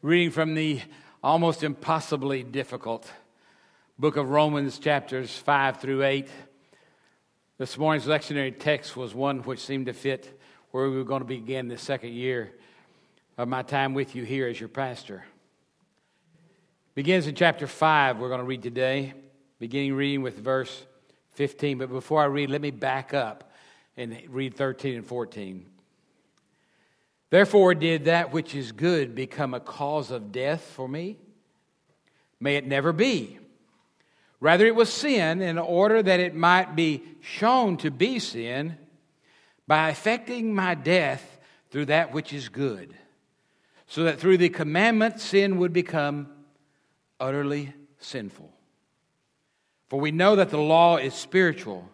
reading from the almost impossibly difficult book of Romans, chapters 5 through 8. This morning's lectionary text was one which seemed to fit where we were going to begin the second year of my time with you here as your pastor. Begins in chapter 5, we're going to read today, beginning reading with verse 15. But before I read, let me back up and read 13 and 14. Therefore, did that which is good become a cause of death for me? May it never be. Rather, it was sin in order that it might be shown to be sin by effecting my death through that which is good, so that through the commandment sin would become utterly sinful. For we know that the law is spiritual,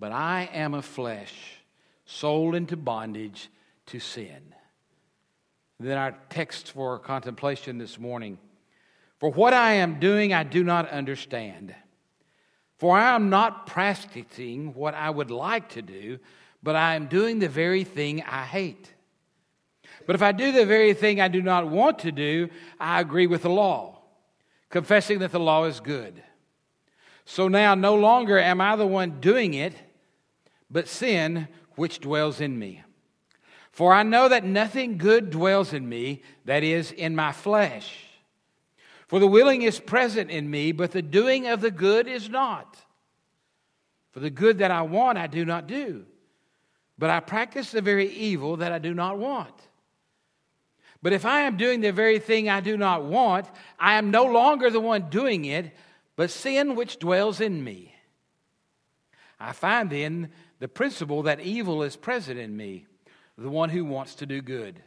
but I am of flesh, sold into bondage to sin. Then our text for contemplation this morning. For what I am doing, I do not understand. For I am not practicing what I would like to do, but I am doing the very thing I hate. But if I do the very thing I do not want to do, I agree with the law, confessing that the law is good. So now no longer am I the one doing it, but sin which dwells in me. For I know that nothing good dwells in me, that is, in my flesh. For the willing is present in me, but the doing of the good is not. For the good that I want, I do not do, but I practice the very evil that I do not want. But if I am doing the very thing I do not want, I am no longer the one doing it, but sin which dwells in me. I find then the principle that evil is present in me the one who wants to do good.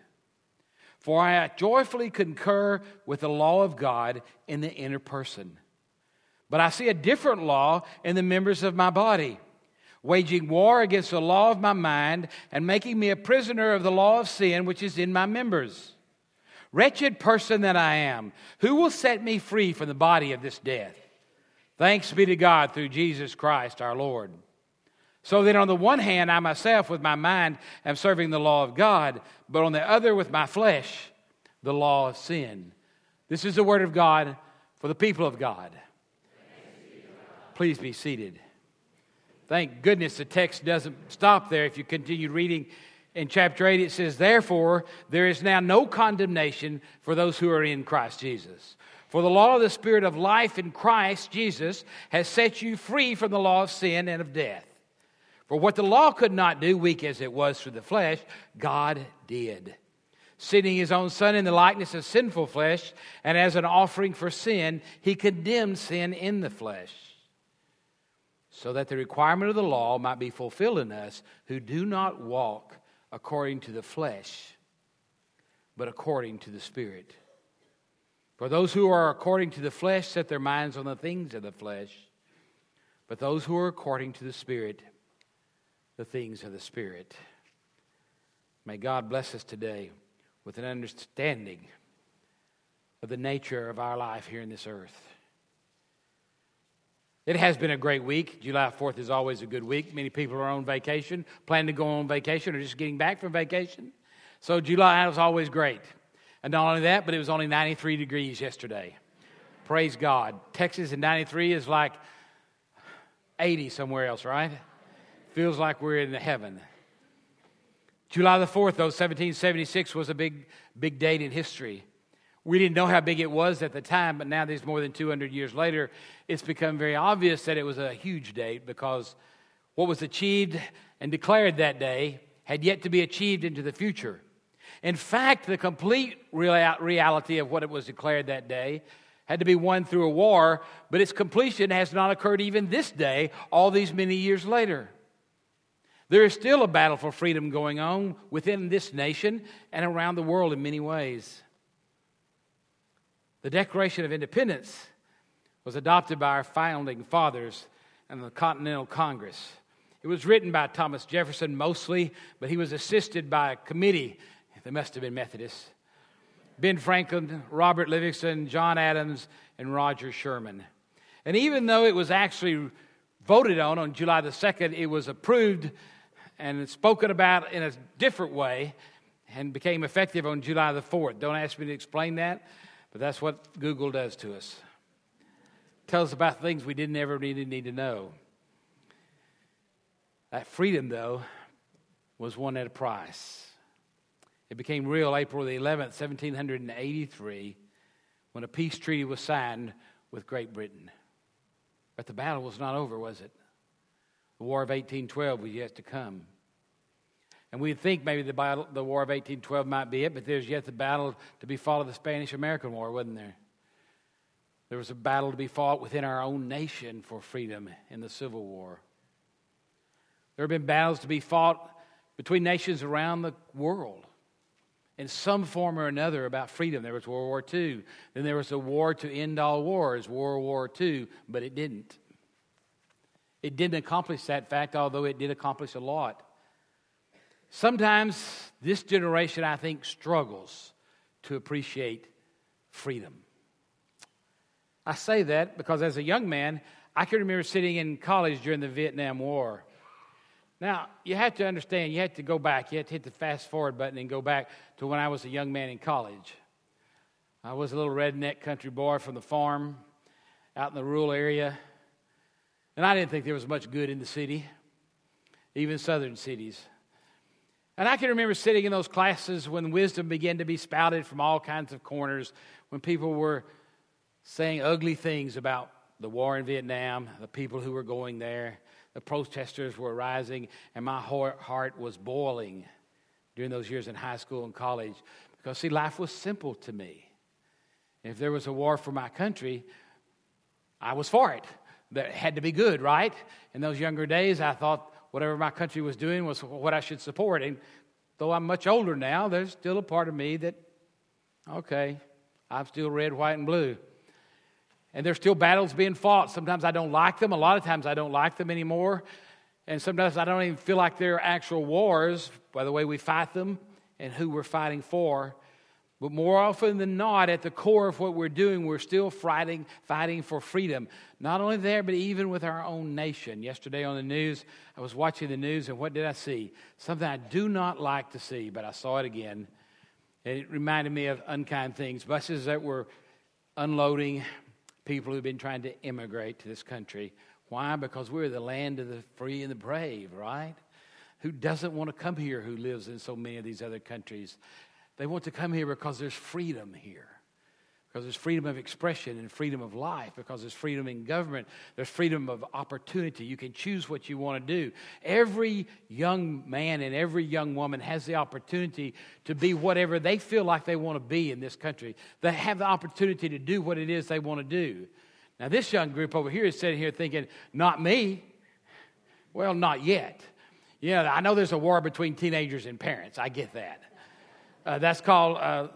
For I joyfully concur with the law of God in the inner person. But I see a different law in the members of my body, waging war against the law of my mind and making me a prisoner of the law of sin which is in my members. Wretched person that I am, who will set me free from the body of this death? Thanks be to God through Jesus Christ our Lord. So then, on the one hand, I myself with my mind am serving the law of God, but on the other, with my flesh, the law of sin. This is the word of God for the people of God. Please be seated. Thank goodness the text doesn't stop there. If you continue reading in chapter 8, it says, Therefore, there is now no condemnation for those who are in Christ Jesus. For the law of the Spirit of life in Christ Jesus has set you free from the law of sin and of death. For what the law could not do, weak as it was through the flesh, God did. Sending his own Son in the likeness of sinful flesh, and as an offering for sin, he condemned sin in the flesh, so that the requirement of the law might be fulfilled in us who do not walk according to the flesh, but according to the Spirit. For those who are according to the flesh set their minds on the things of the flesh, but those who are according to the Spirit, the things of the Spirit. May God bless us today with an understanding of the nature of our life here in this earth. It has been a great week. July 4th is always a good week. Many people are on vacation, plan to go on vacation, or just getting back from vacation. So July was always great. And not only that, but it was only 93 degrees yesterday. Praise God. Texas in 93 is like 80 somewhere else, right? Feels like we're in the heaven. July the 4th, though, 1776 was a big, big date in history. We didn't know how big it was at the time, but now, these more than 200 years later, it's become very obvious that it was a huge date because what was achieved and declared that day had yet to be achieved into the future. In fact, the complete reality of what it was declared that day had to be won through a war, but its completion has not occurred even this day, all these many years later. There is still a battle for freedom going on within this nation and around the world in many ways. The Declaration of Independence was adopted by our founding fathers and the Continental Congress. It was written by Thomas Jefferson mostly, but he was assisted by a committee. They must have been Methodists. Ben Franklin, Robert Livingston, John Adams, and Roger Sherman. And even though it was actually voted on on July the 2nd, it was approved and spoken about in a different way and became effective on July the 4th. Don't ask me to explain that, but that's what Google does to us. Tells us about things we didn't ever really need to know. That freedom, though, was won at a price. It became real April the 11th, 1783, when a peace treaty was signed with Great Britain. But the battle was not over, was it? The War of 1812 was yet to come. And we'd think maybe the, battle, the War of 1812 might be it, but there's yet the battle to be fought of the Spanish American War, wasn't there? There was a battle to be fought within our own nation for freedom in the Civil War. There have been battles to be fought between nations around the world in some form or another about freedom. There was World War II. Then there was a war to end all wars, World War II, but it didn't. It didn't accomplish that fact, although it did accomplish a lot. Sometimes this generation, I think, struggles to appreciate freedom. I say that because as a young man, I can remember sitting in college during the Vietnam War. Now, you have to understand, you have to go back. You have to hit the fast forward button and go back to when I was a young man in college. I was a little redneck country boy from the farm out in the rural area. And I didn't think there was much good in the city, even southern cities. And I can remember sitting in those classes when wisdom began to be spouted from all kinds of corners, when people were saying ugly things about the war in Vietnam, the people who were going there, the protesters were rising, and my heart was boiling during those years in high school and college because, see, life was simple to me. If there was a war for my country, I was for it. That had to be good, right? In those younger days, I thought whatever my country was doing was what I should support. And though I'm much older now, there's still a part of me that, okay, I'm still red, white, and blue. And there's still battles being fought. Sometimes I don't like them. A lot of times I don't like them anymore. And sometimes I don't even feel like they're actual wars by the way we fight them and who we're fighting for. But more often than not, at the core of what we're doing, we're still fighting, fighting for freedom. Not only there, but even with our own nation. Yesterday on the news, I was watching the news, and what did I see? Something I do not like to see, but I saw it again. And it reminded me of unkind things. Buses that were unloading people who've been trying to immigrate to this country. Why? Because we're the land of the free and the brave, right? Who doesn't want to come here who lives in so many of these other countries? They want to come here because there's freedom here. Because there's freedom of expression and freedom of life, because there's freedom in government, there's freedom of opportunity. You can choose what you want to do. Every young man and every young woman has the opportunity to be whatever they feel like they want to be in this country. They have the opportunity to do what it is they want to do. Now, this young group over here is sitting here thinking, not me. Well, not yet. Yeah, I know there's a war between teenagers and parents. I get that. Uh, that's called uh,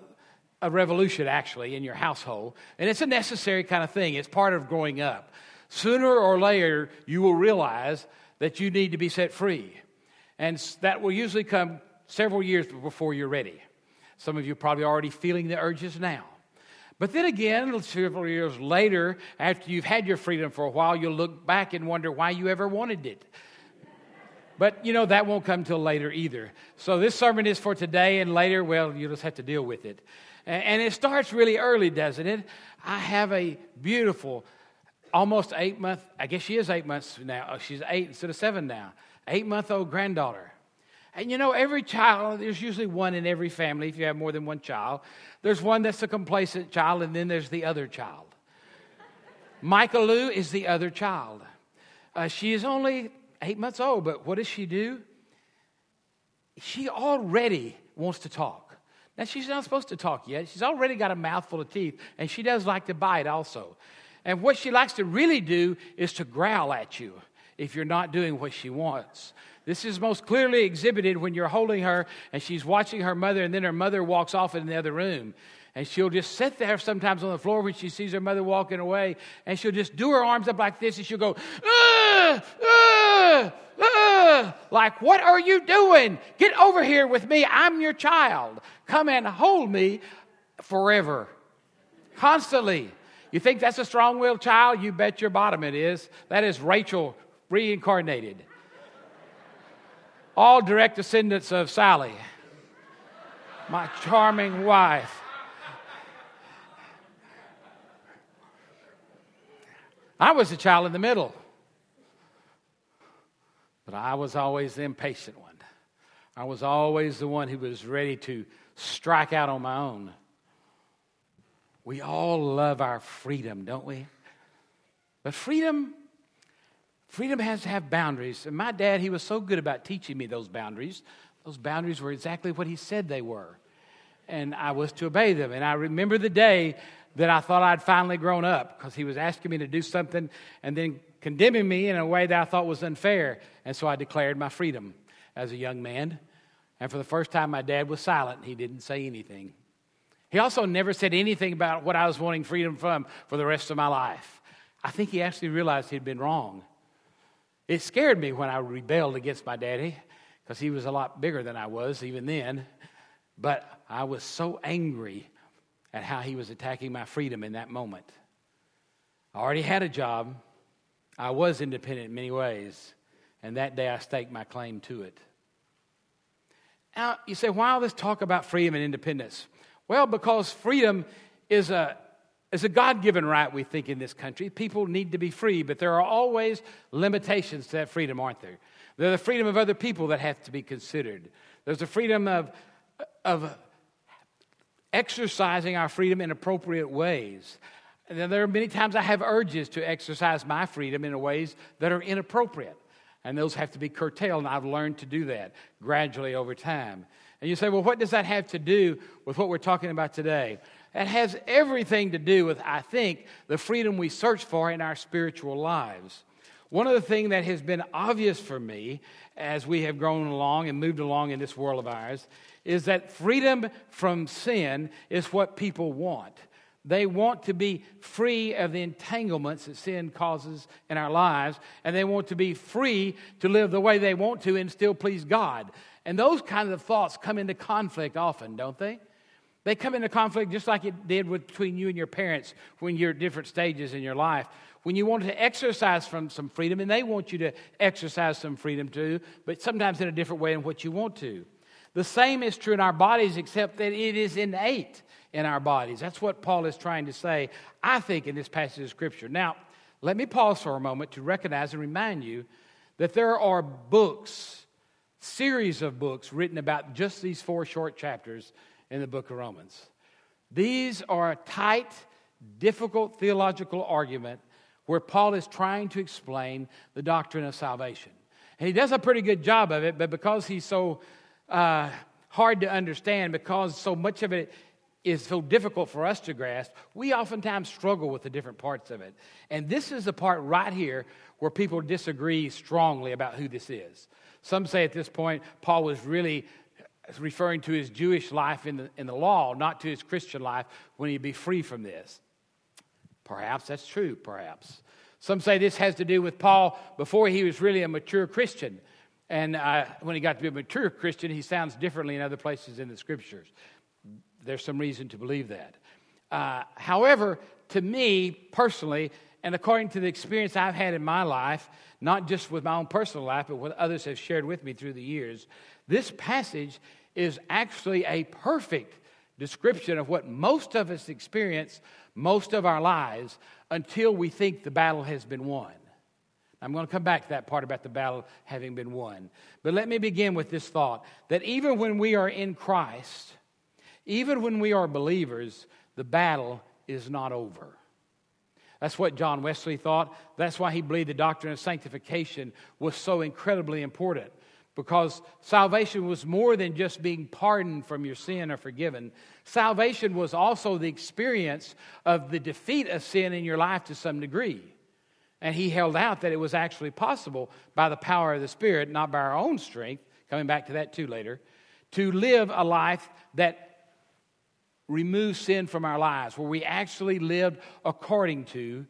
a revolution, actually, in your household. And it's a necessary kind of thing, it's part of growing up. Sooner or later, you will realize that you need to be set free. And that will usually come several years before you're ready. Some of you are probably already feeling the urges now. But then again, several years later, after you've had your freedom for a while, you'll look back and wonder why you ever wanted it. But, you know, that won't come till later either. So this sermon is for today and later, well, you'll just have to deal with it. And it starts really early, doesn't it? I have a beautiful, almost eight month, I guess she is eight months now. Oh, she's eight instead of seven now. Eight month old granddaughter. And you know, every child, there's usually one in every family if you have more than one child. There's one that's a complacent child, and then there's the other child. Michael Lou is the other child. Uh, she is only eight months old, but what does she do? She already wants to talk. Now, she's not supposed to talk yet. She's already got a mouthful of teeth, and she does like to bite also. And what she likes to really do is to growl at you if you're not doing what she wants. This is most clearly exhibited when you're holding her and she's watching her mother, and then her mother walks off in the other room. And she'll just sit there sometimes on the floor when she sees her mother walking away, and she'll just do her arms up like this, and she'll go, ah, ah, ah, like, What are you doing? Get over here with me. I'm your child. Come and hold me forever. Constantly. You think that's a strong willed child? You bet your bottom it is. That is Rachel reincarnated. All direct descendants of Sally. my charming wife. I was the child in the middle, but I was always the impatient one. I was always the one who was ready to strike out on my own. We all love our freedom, don't we? But freedom, freedom has to have boundaries. And my dad, he was so good about teaching me those boundaries. Those boundaries were exactly what he said they were. And I was to obey them. And I remember the day that I thought I'd finally grown up because he was asking me to do something and then condemning me in a way that I thought was unfair. And so I declared my freedom as a young man. And for the first time, my dad was silent. He didn't say anything. He also never said anything about what I was wanting freedom from for the rest of my life. I think he actually realized he'd been wrong. It scared me when I rebelled against my daddy because he was a lot bigger than I was even then. But I was so angry at how he was attacking my freedom in that moment. I already had a job. I was independent in many ways. And that day I staked my claim to it. Now, you say, why all this talk about freedom and independence? Well, because freedom is a, is a God given right, we think, in this country. People need to be free, but there are always limitations to that freedom, aren't there? There's the freedom of other people that have to be considered. There's the freedom of, of exercising our freedom in appropriate ways. And there are many times I have urges to exercise my freedom in ways that are inappropriate. And those have to be curtailed, and I've learned to do that gradually over time. And you say, well, what does that have to do with what we're talking about today? It has everything to do with, I think, the freedom we search for in our spiritual lives. One of the things that has been obvious for me as we have grown along and moved along in this world of ours is that freedom from sin is what people want. They want to be free of the entanglements that sin causes in our lives, and they want to be free to live the way they want to and still please God. And those kinds of thoughts come into conflict often, don't they? They come into conflict just like it did between you and your parents when you're at different stages in your life. When you want to exercise from some freedom, and they want you to exercise some freedom too, but sometimes in a different way than what you want to. The same is true in our bodies, except that it is innate in our bodies. That's what Paul is trying to say, I think, in this passage of Scripture. Now, let me pause for a moment to recognize and remind you that there are books, series of books written about just these four short chapters in the book of Romans. These are a tight, difficult theological argument where Paul is trying to explain the doctrine of salvation. And he does a pretty good job of it, but because he's so uh, hard to understand because so much of it is so difficult for us to grasp, we oftentimes struggle with the different parts of it. And this is the part right here where people disagree strongly about who this is. Some say at this point, Paul was really referring to his Jewish life in the, in the law, not to his Christian life when he'd be free from this. Perhaps that's true, perhaps. Some say this has to do with Paul before he was really a mature Christian. And uh, when he got to be a mature Christian, he sounds differently in other places in the scriptures. There's some reason to believe that. Uh, however, to me personally, and according to the experience I've had in my life, not just with my own personal life, but what others have shared with me through the years, this passage is actually a perfect description of what most of us experience most of our lives until we think the battle has been won. I'm going to come back to that part about the battle having been won. But let me begin with this thought that even when we are in Christ, even when we are believers, the battle is not over. That's what John Wesley thought. That's why he believed the doctrine of sanctification was so incredibly important. Because salvation was more than just being pardoned from your sin or forgiven. Salvation was also the experience of the defeat of sin in your life to some degree. And he held out that it was actually possible by the power of the Spirit, not by our own strength, coming back to that too later, to live a life that removes sin from our lives, where we actually lived according to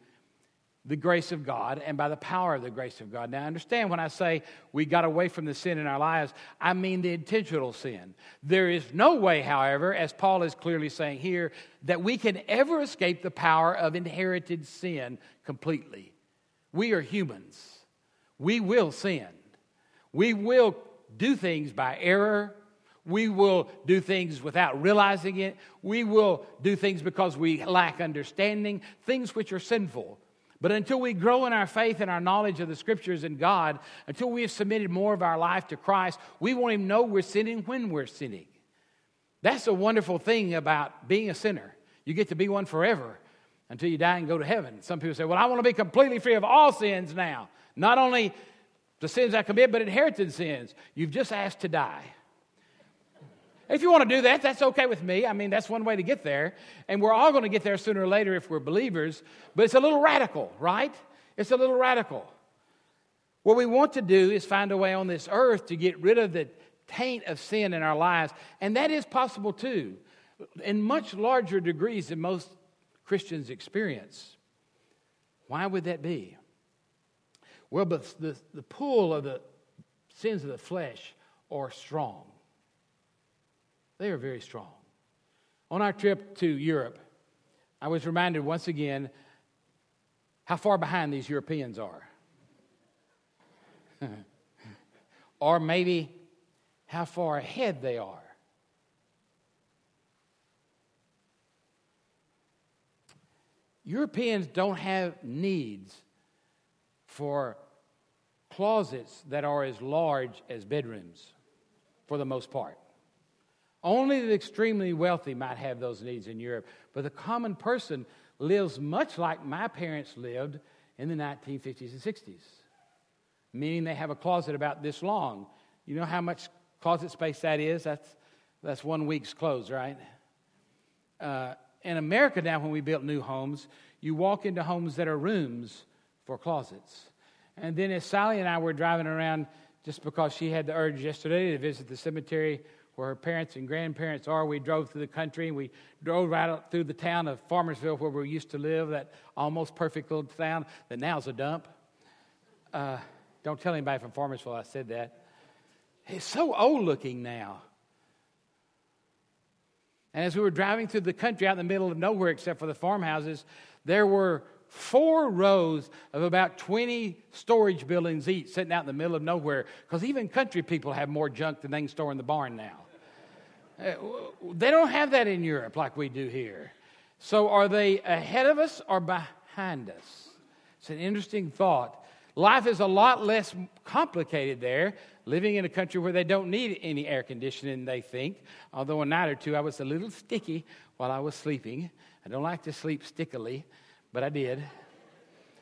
the grace of God and by the power of the grace of God. Now, understand when I say we got away from the sin in our lives, I mean the intentional sin. There is no way, however, as Paul is clearly saying here, that we can ever escape the power of inherited sin completely. We are humans. We will sin. We will do things by error. We will do things without realizing it. We will do things because we lack understanding, things which are sinful. But until we grow in our faith and our knowledge of the scriptures and God, until we have submitted more of our life to Christ, we won't even know we're sinning when we're sinning. That's a wonderful thing about being a sinner. You get to be one forever until you die and go to heaven. Some people say, Well, I want to be completely free of all sins now. Not only the sins I commit, but inherited sins. You've just asked to die. If you want to do that, that's okay with me. I mean, that's one way to get there. And we're all going to get there sooner or later if we're believers. But it's a little radical, right? It's a little radical. What we want to do is find a way on this earth to get rid of the taint of sin in our lives. And that is possible too, in much larger degrees than most Christians experience. Why would that be? Well, but the, the pull of the sins of the flesh are strong. They are very strong. On our trip to Europe, I was reminded once again how far behind these Europeans are. or maybe how far ahead they are. Europeans don't have needs for closets that are as large as bedrooms, for the most part. Only the extremely wealthy might have those needs in Europe, but the common person lives much like my parents lived in the 1950s and 60s, meaning they have a closet about this long. You know how much closet space that is? That's, that's one week's clothes, right? Uh, in America now, when we built new homes, you walk into homes that are rooms for closets. And then as Sally and I were driving around, just because she had the urge yesterday to visit the cemetery where her parents and grandparents are. We drove through the country. and We drove right up through the town of Farmersville where we used to live, that almost perfect little town that now is a dump. Uh, don't tell anybody from Farmersville I said that. It's so old looking now. And as we were driving through the country out in the middle of nowhere, except for the farmhouses, there were four rows of about 20 storage buildings each sitting out in the middle of nowhere because even country people have more junk than they can store in the barn now. Uh, they don't have that in Europe like we do here. So are they ahead of us or behind us? It's an interesting thought. Life is a lot less complicated there, living in a country where they don't need any air conditioning, they think. Although a night or two I was a little sticky while I was sleeping. I don't like to sleep stickily but I did.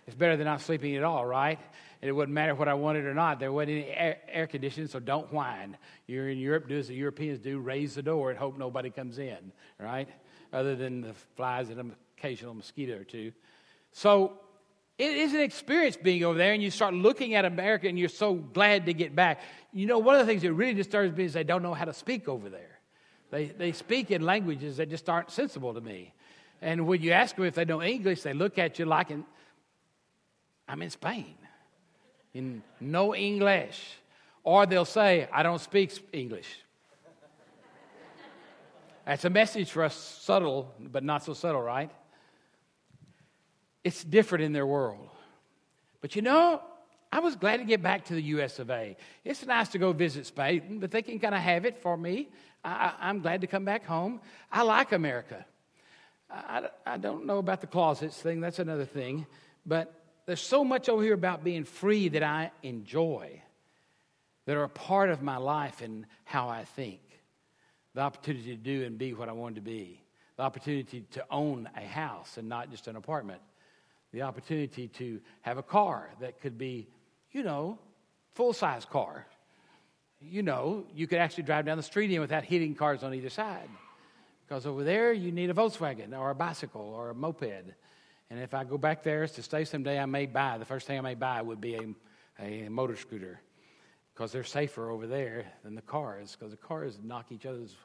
It's better than not sleeping at all, right? And it wouldn't matter what I wanted or not. There wasn't any air, air conditioning, so don't whine. You're in Europe, do as the Europeans do, raise the door and hope nobody comes in, right? Other than the flies and an occasional mosquito or two. So it is an experience being over there, and you start looking at America, and you're so glad to get back. You know, one of the things that really disturbs me is they don't know how to speak over there. They, they speak in languages that just aren't sensible to me. And when you ask them if they know English, they look at you like in, I'm in Spain, in no English. Or they'll say, I don't speak English. That's a message for us, subtle, but not so subtle, right? It's different in their world. But you know, I was glad to get back to the US of A. It's nice to go visit Spain, but they can kind of have it for me. I, am glad to come back home. I like America. I, I don't know about the closets thing, that's another thing. But there's so much over here about being free that I enjoy, that are a part of my life and how I think. The opportunity to do and be what I wanted to be, the opportunity to own a house and not just an apartment, the opportunity to have a car that could be, you know, full size car. You know, you could actually drive down the street in without hitting cars on either side. Because over there, you need a Volkswagen or a bicycle or a moped. And if I go back there to stay someday, I may buy, the first thing I may buy would be a, a motor scooter. Because they're safer over there than the cars. Because the cars knock each other's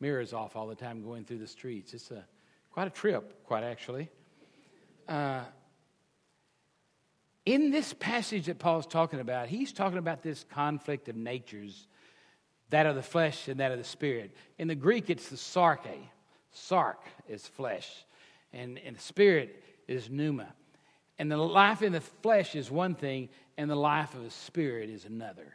mirrors off all the time going through the streets. It's a, quite a trip, quite actually. Uh, in this passage that Paul's talking about, he's talking about this conflict of natures that of the flesh and that of the spirit. In the Greek, it's the sarke. Sark is flesh, and, and the spirit is pneuma. And the life in the flesh is one thing, and the life of the spirit is another.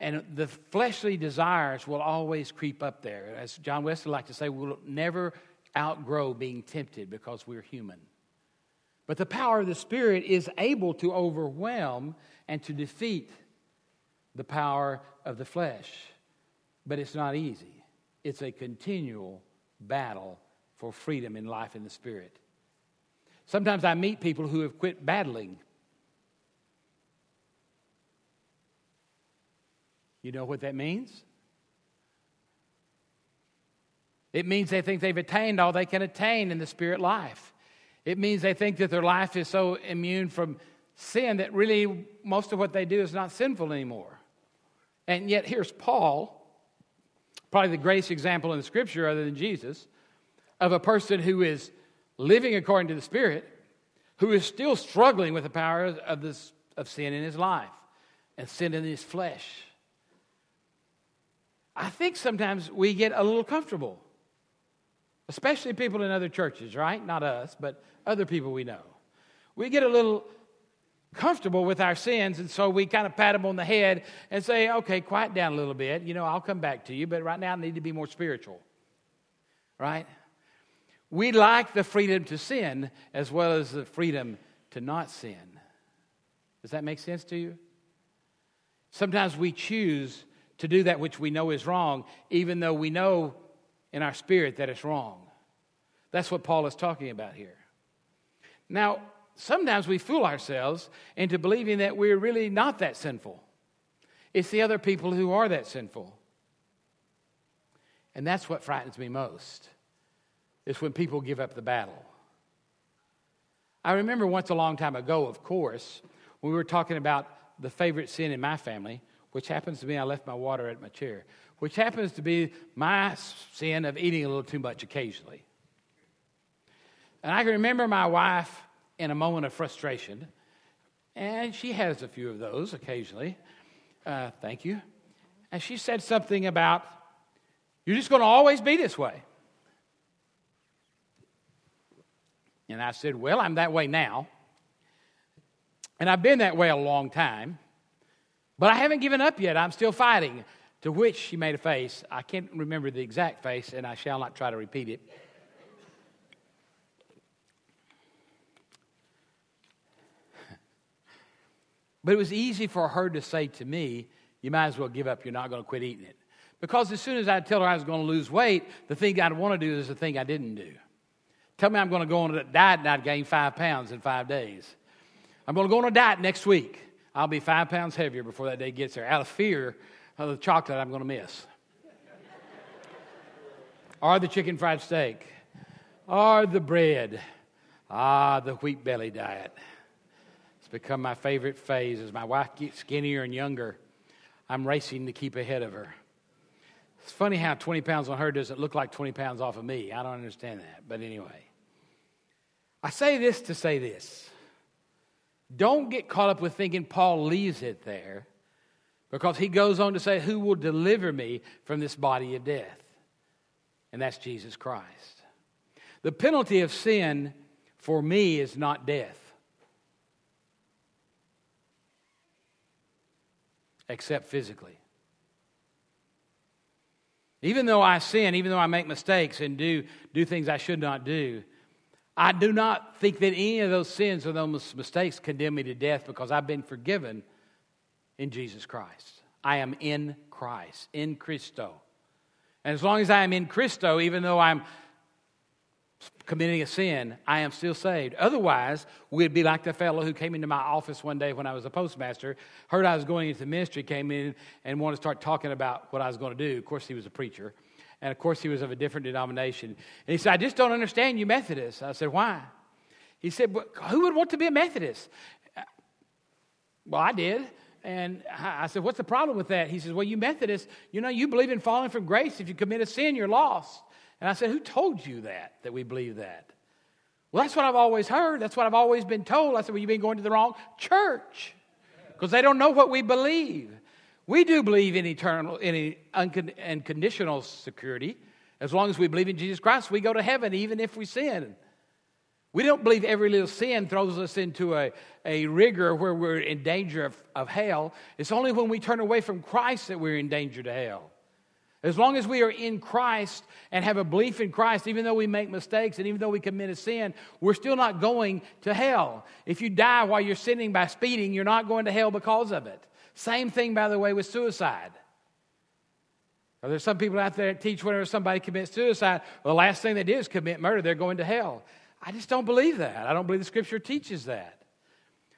And the fleshly desires will always creep up there. As John Wesley liked to say, we'll never outgrow being tempted because we're human. But the power of the Spirit is able to overwhelm and to defeat the power of the flesh. But it's not easy, it's a continual battle for freedom in life in the Spirit. Sometimes I meet people who have quit battling. You know what that means? It means they think they've attained all they can attain in the spirit life. It means they think that their life is so immune from sin that really most of what they do is not sinful anymore. And yet, here's Paul, probably the greatest example in the scripture other than Jesus, of a person who is living according to the Spirit, who is still struggling with the power of, this, of sin in his life and sin in his flesh. I think sometimes we get a little comfortable, especially people in other churches, right? Not us, but other people we know. We get a little comfortable with our sins, and so we kind of pat them on the head and say, okay, quiet down a little bit. You know, I'll come back to you, but right now I need to be more spiritual. Right? We like the freedom to sin as well as the freedom to not sin. Does that make sense to you? Sometimes we choose to do that which we know is wrong, even though we know in our spirit that it's wrong. That's what Paul is talking about here. Now, sometimes we fool ourselves into believing that we're really not that sinful. It's the other people who are that sinful. And that's what frightens me most. Is when people give up the battle. I remember once a long time ago, of course, we were talking about the favorite sin in my family, which happens to be I left my water at my chair, which happens to be my sin of eating a little too much occasionally. And I can remember my wife in a moment of frustration, and she has a few of those occasionally. Uh, thank you. And she said something about, You're just going to always be this way. And I said, Well, I'm that way now. And I've been that way a long time. But I haven't given up yet. I'm still fighting. To which she made a face. I can't remember the exact face, and I shall not try to repeat it. But it was easy for her to say to me, You might as well give up. You're not going to quit eating it. Because as soon as I tell her I was going to lose weight, the thing I'd want to do is the thing I didn't do. Tell me I'm going to go on a diet and I'd gain five pounds in five days. I'm going to go on a diet next week. I'll be five pounds heavier before that day gets there out of fear the chocolate I'm going to miss. or the chicken fried steak. Or the bread. Ah, the wheat belly diet. It's become my favorite phase as my wife gets skinnier and younger. I'm racing to keep ahead of her. It's funny how 20 pounds on her doesn't look like 20 pounds off of me. I don't understand that. But anyway, I say this to say this. Don't get caught up with thinking Paul leaves it there because he goes on to say, Who will deliver me from this body of death? And that's Jesus Christ. The penalty of sin for me is not death, except physically. Even though I sin, even though I make mistakes and do, do things I should not do, I do not think that any of those sins or those mistakes condemn me to death because I've been forgiven in Jesus Christ. I am in Christ, in Christo. And as long as I am in Christo, even though I'm committing a sin, I am still saved. Otherwise, we'd be like the fellow who came into my office one day when I was a postmaster, heard I was going into ministry, came in and wanted to start talking about what I was going to do. Of course, he was a preacher. And of course, he was of a different denomination. And he said, I just don't understand you Methodists. I said, Why? He said, well, Who would want to be a Methodist? Well, I did. And I said, What's the problem with that? He says, Well, you Methodists, you know, you believe in falling from grace. If you commit a sin, you're lost. And I said, Who told you that, that we believe that? Well, that's what I've always heard. That's what I've always been told. I said, Well, you've been going to the wrong church because they don't know what we believe. We do believe in eternal, in unconditional security. As long as we believe in Jesus Christ, we go to heaven even if we sin. We don't believe every little sin throws us into a, a rigor where we're in danger of, of hell. It's only when we turn away from Christ that we're in danger to hell. As long as we are in Christ and have a belief in Christ, even though we make mistakes and even though we commit a sin, we're still not going to hell. If you die while you're sinning by speeding, you're not going to hell because of it. Same thing, by the way, with suicide. Are there some people out there that teach whenever somebody commits suicide, well, the last thing they did is commit murder, they're going to hell. I just don't believe that. I don't believe the scripture teaches that.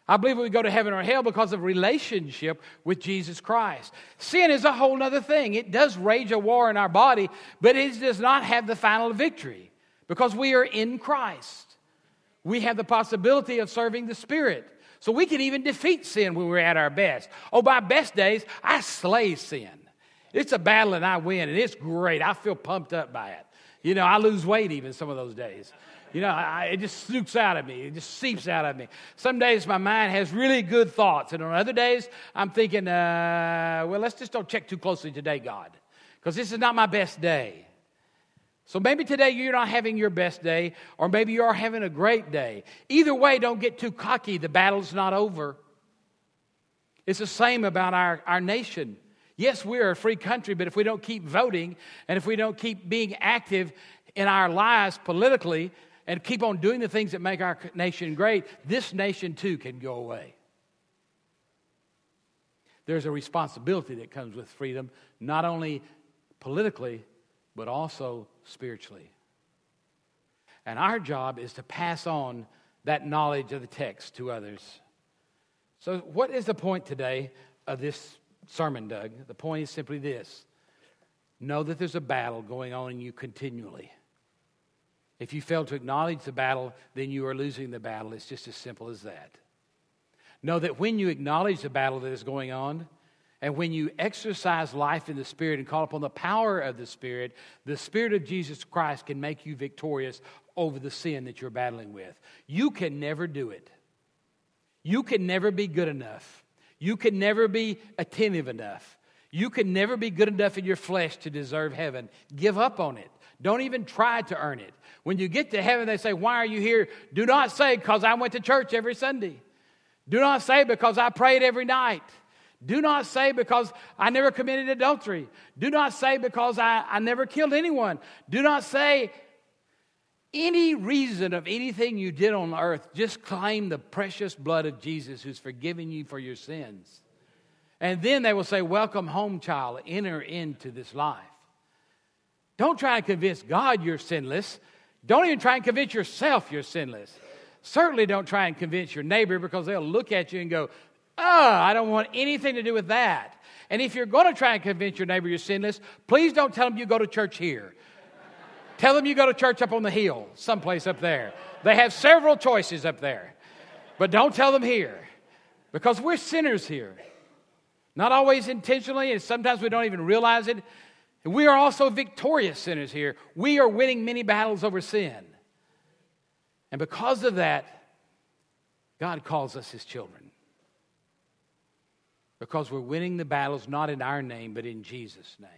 I believe we go to heaven or hell because of relationship with Jesus Christ. Sin is a whole other thing. It does rage a war in our body, but it does not have the final victory because we are in Christ. We have the possibility of serving the Spirit. So we can even defeat sin when we're at our best. Oh, by best days, I slay sin. It's a battle and I win, and it's great. I feel pumped up by it. You know, I lose weight even some of those days. You know, I, it just snooks out of me. It just seeps out of me. Some days my mind has really good thoughts, and on other days I'm thinking, uh, well, let's just don't check too closely today, God, because this is not my best day. So maybe today you're not having your best day, or maybe you are having a great day. Either way, don't get too cocky. The battle's not over. It's the same about our, our nation. Yes, we're a free country, but if we don't keep voting and if we don't keep being active in our lives politically, and keep on doing the things that make our nation great, this nation too can go away. There's a responsibility that comes with freedom, not only politically, but also spiritually. And our job is to pass on that knowledge of the text to others. So, what is the point today of this sermon, Doug? The point is simply this know that there's a battle going on in you continually. If you fail to acknowledge the battle, then you are losing the battle. It's just as simple as that. Know that when you acknowledge the battle that is going on, and when you exercise life in the Spirit and call upon the power of the Spirit, the Spirit of Jesus Christ can make you victorious over the sin that you're battling with. You can never do it. You can never be good enough. You can never be attentive enough. You can never be good enough in your flesh to deserve heaven. Give up on it. Don't even try to earn it. When you get to heaven, they say, Why are you here? Do not say, Because I went to church every Sunday. Do not say, Because I prayed every night. Do not say, Because I never committed adultery. Do not say, Because I, I never killed anyone. Do not say, any reason of anything you did on earth, just claim the precious blood of Jesus who's forgiven you for your sins. And then they will say, Welcome home, child. Enter into this life. Don't try and convince God you're sinless. Don't even try and convince yourself you're sinless. Certainly don't try and convince your neighbor because they'll look at you and go, Oh, I don't want anything to do with that. And if you're going to try and convince your neighbor you're sinless, please don't tell them you go to church here. tell them you go to church up on the hill, someplace up there. They have several choices up there. But don't tell them here because we're sinners here. Not always intentionally, and sometimes we don't even realize it. And we are also victorious sinners here. We are winning many battles over sin. And because of that, God calls us his children. Because we're winning the battles not in our name, but in Jesus' name.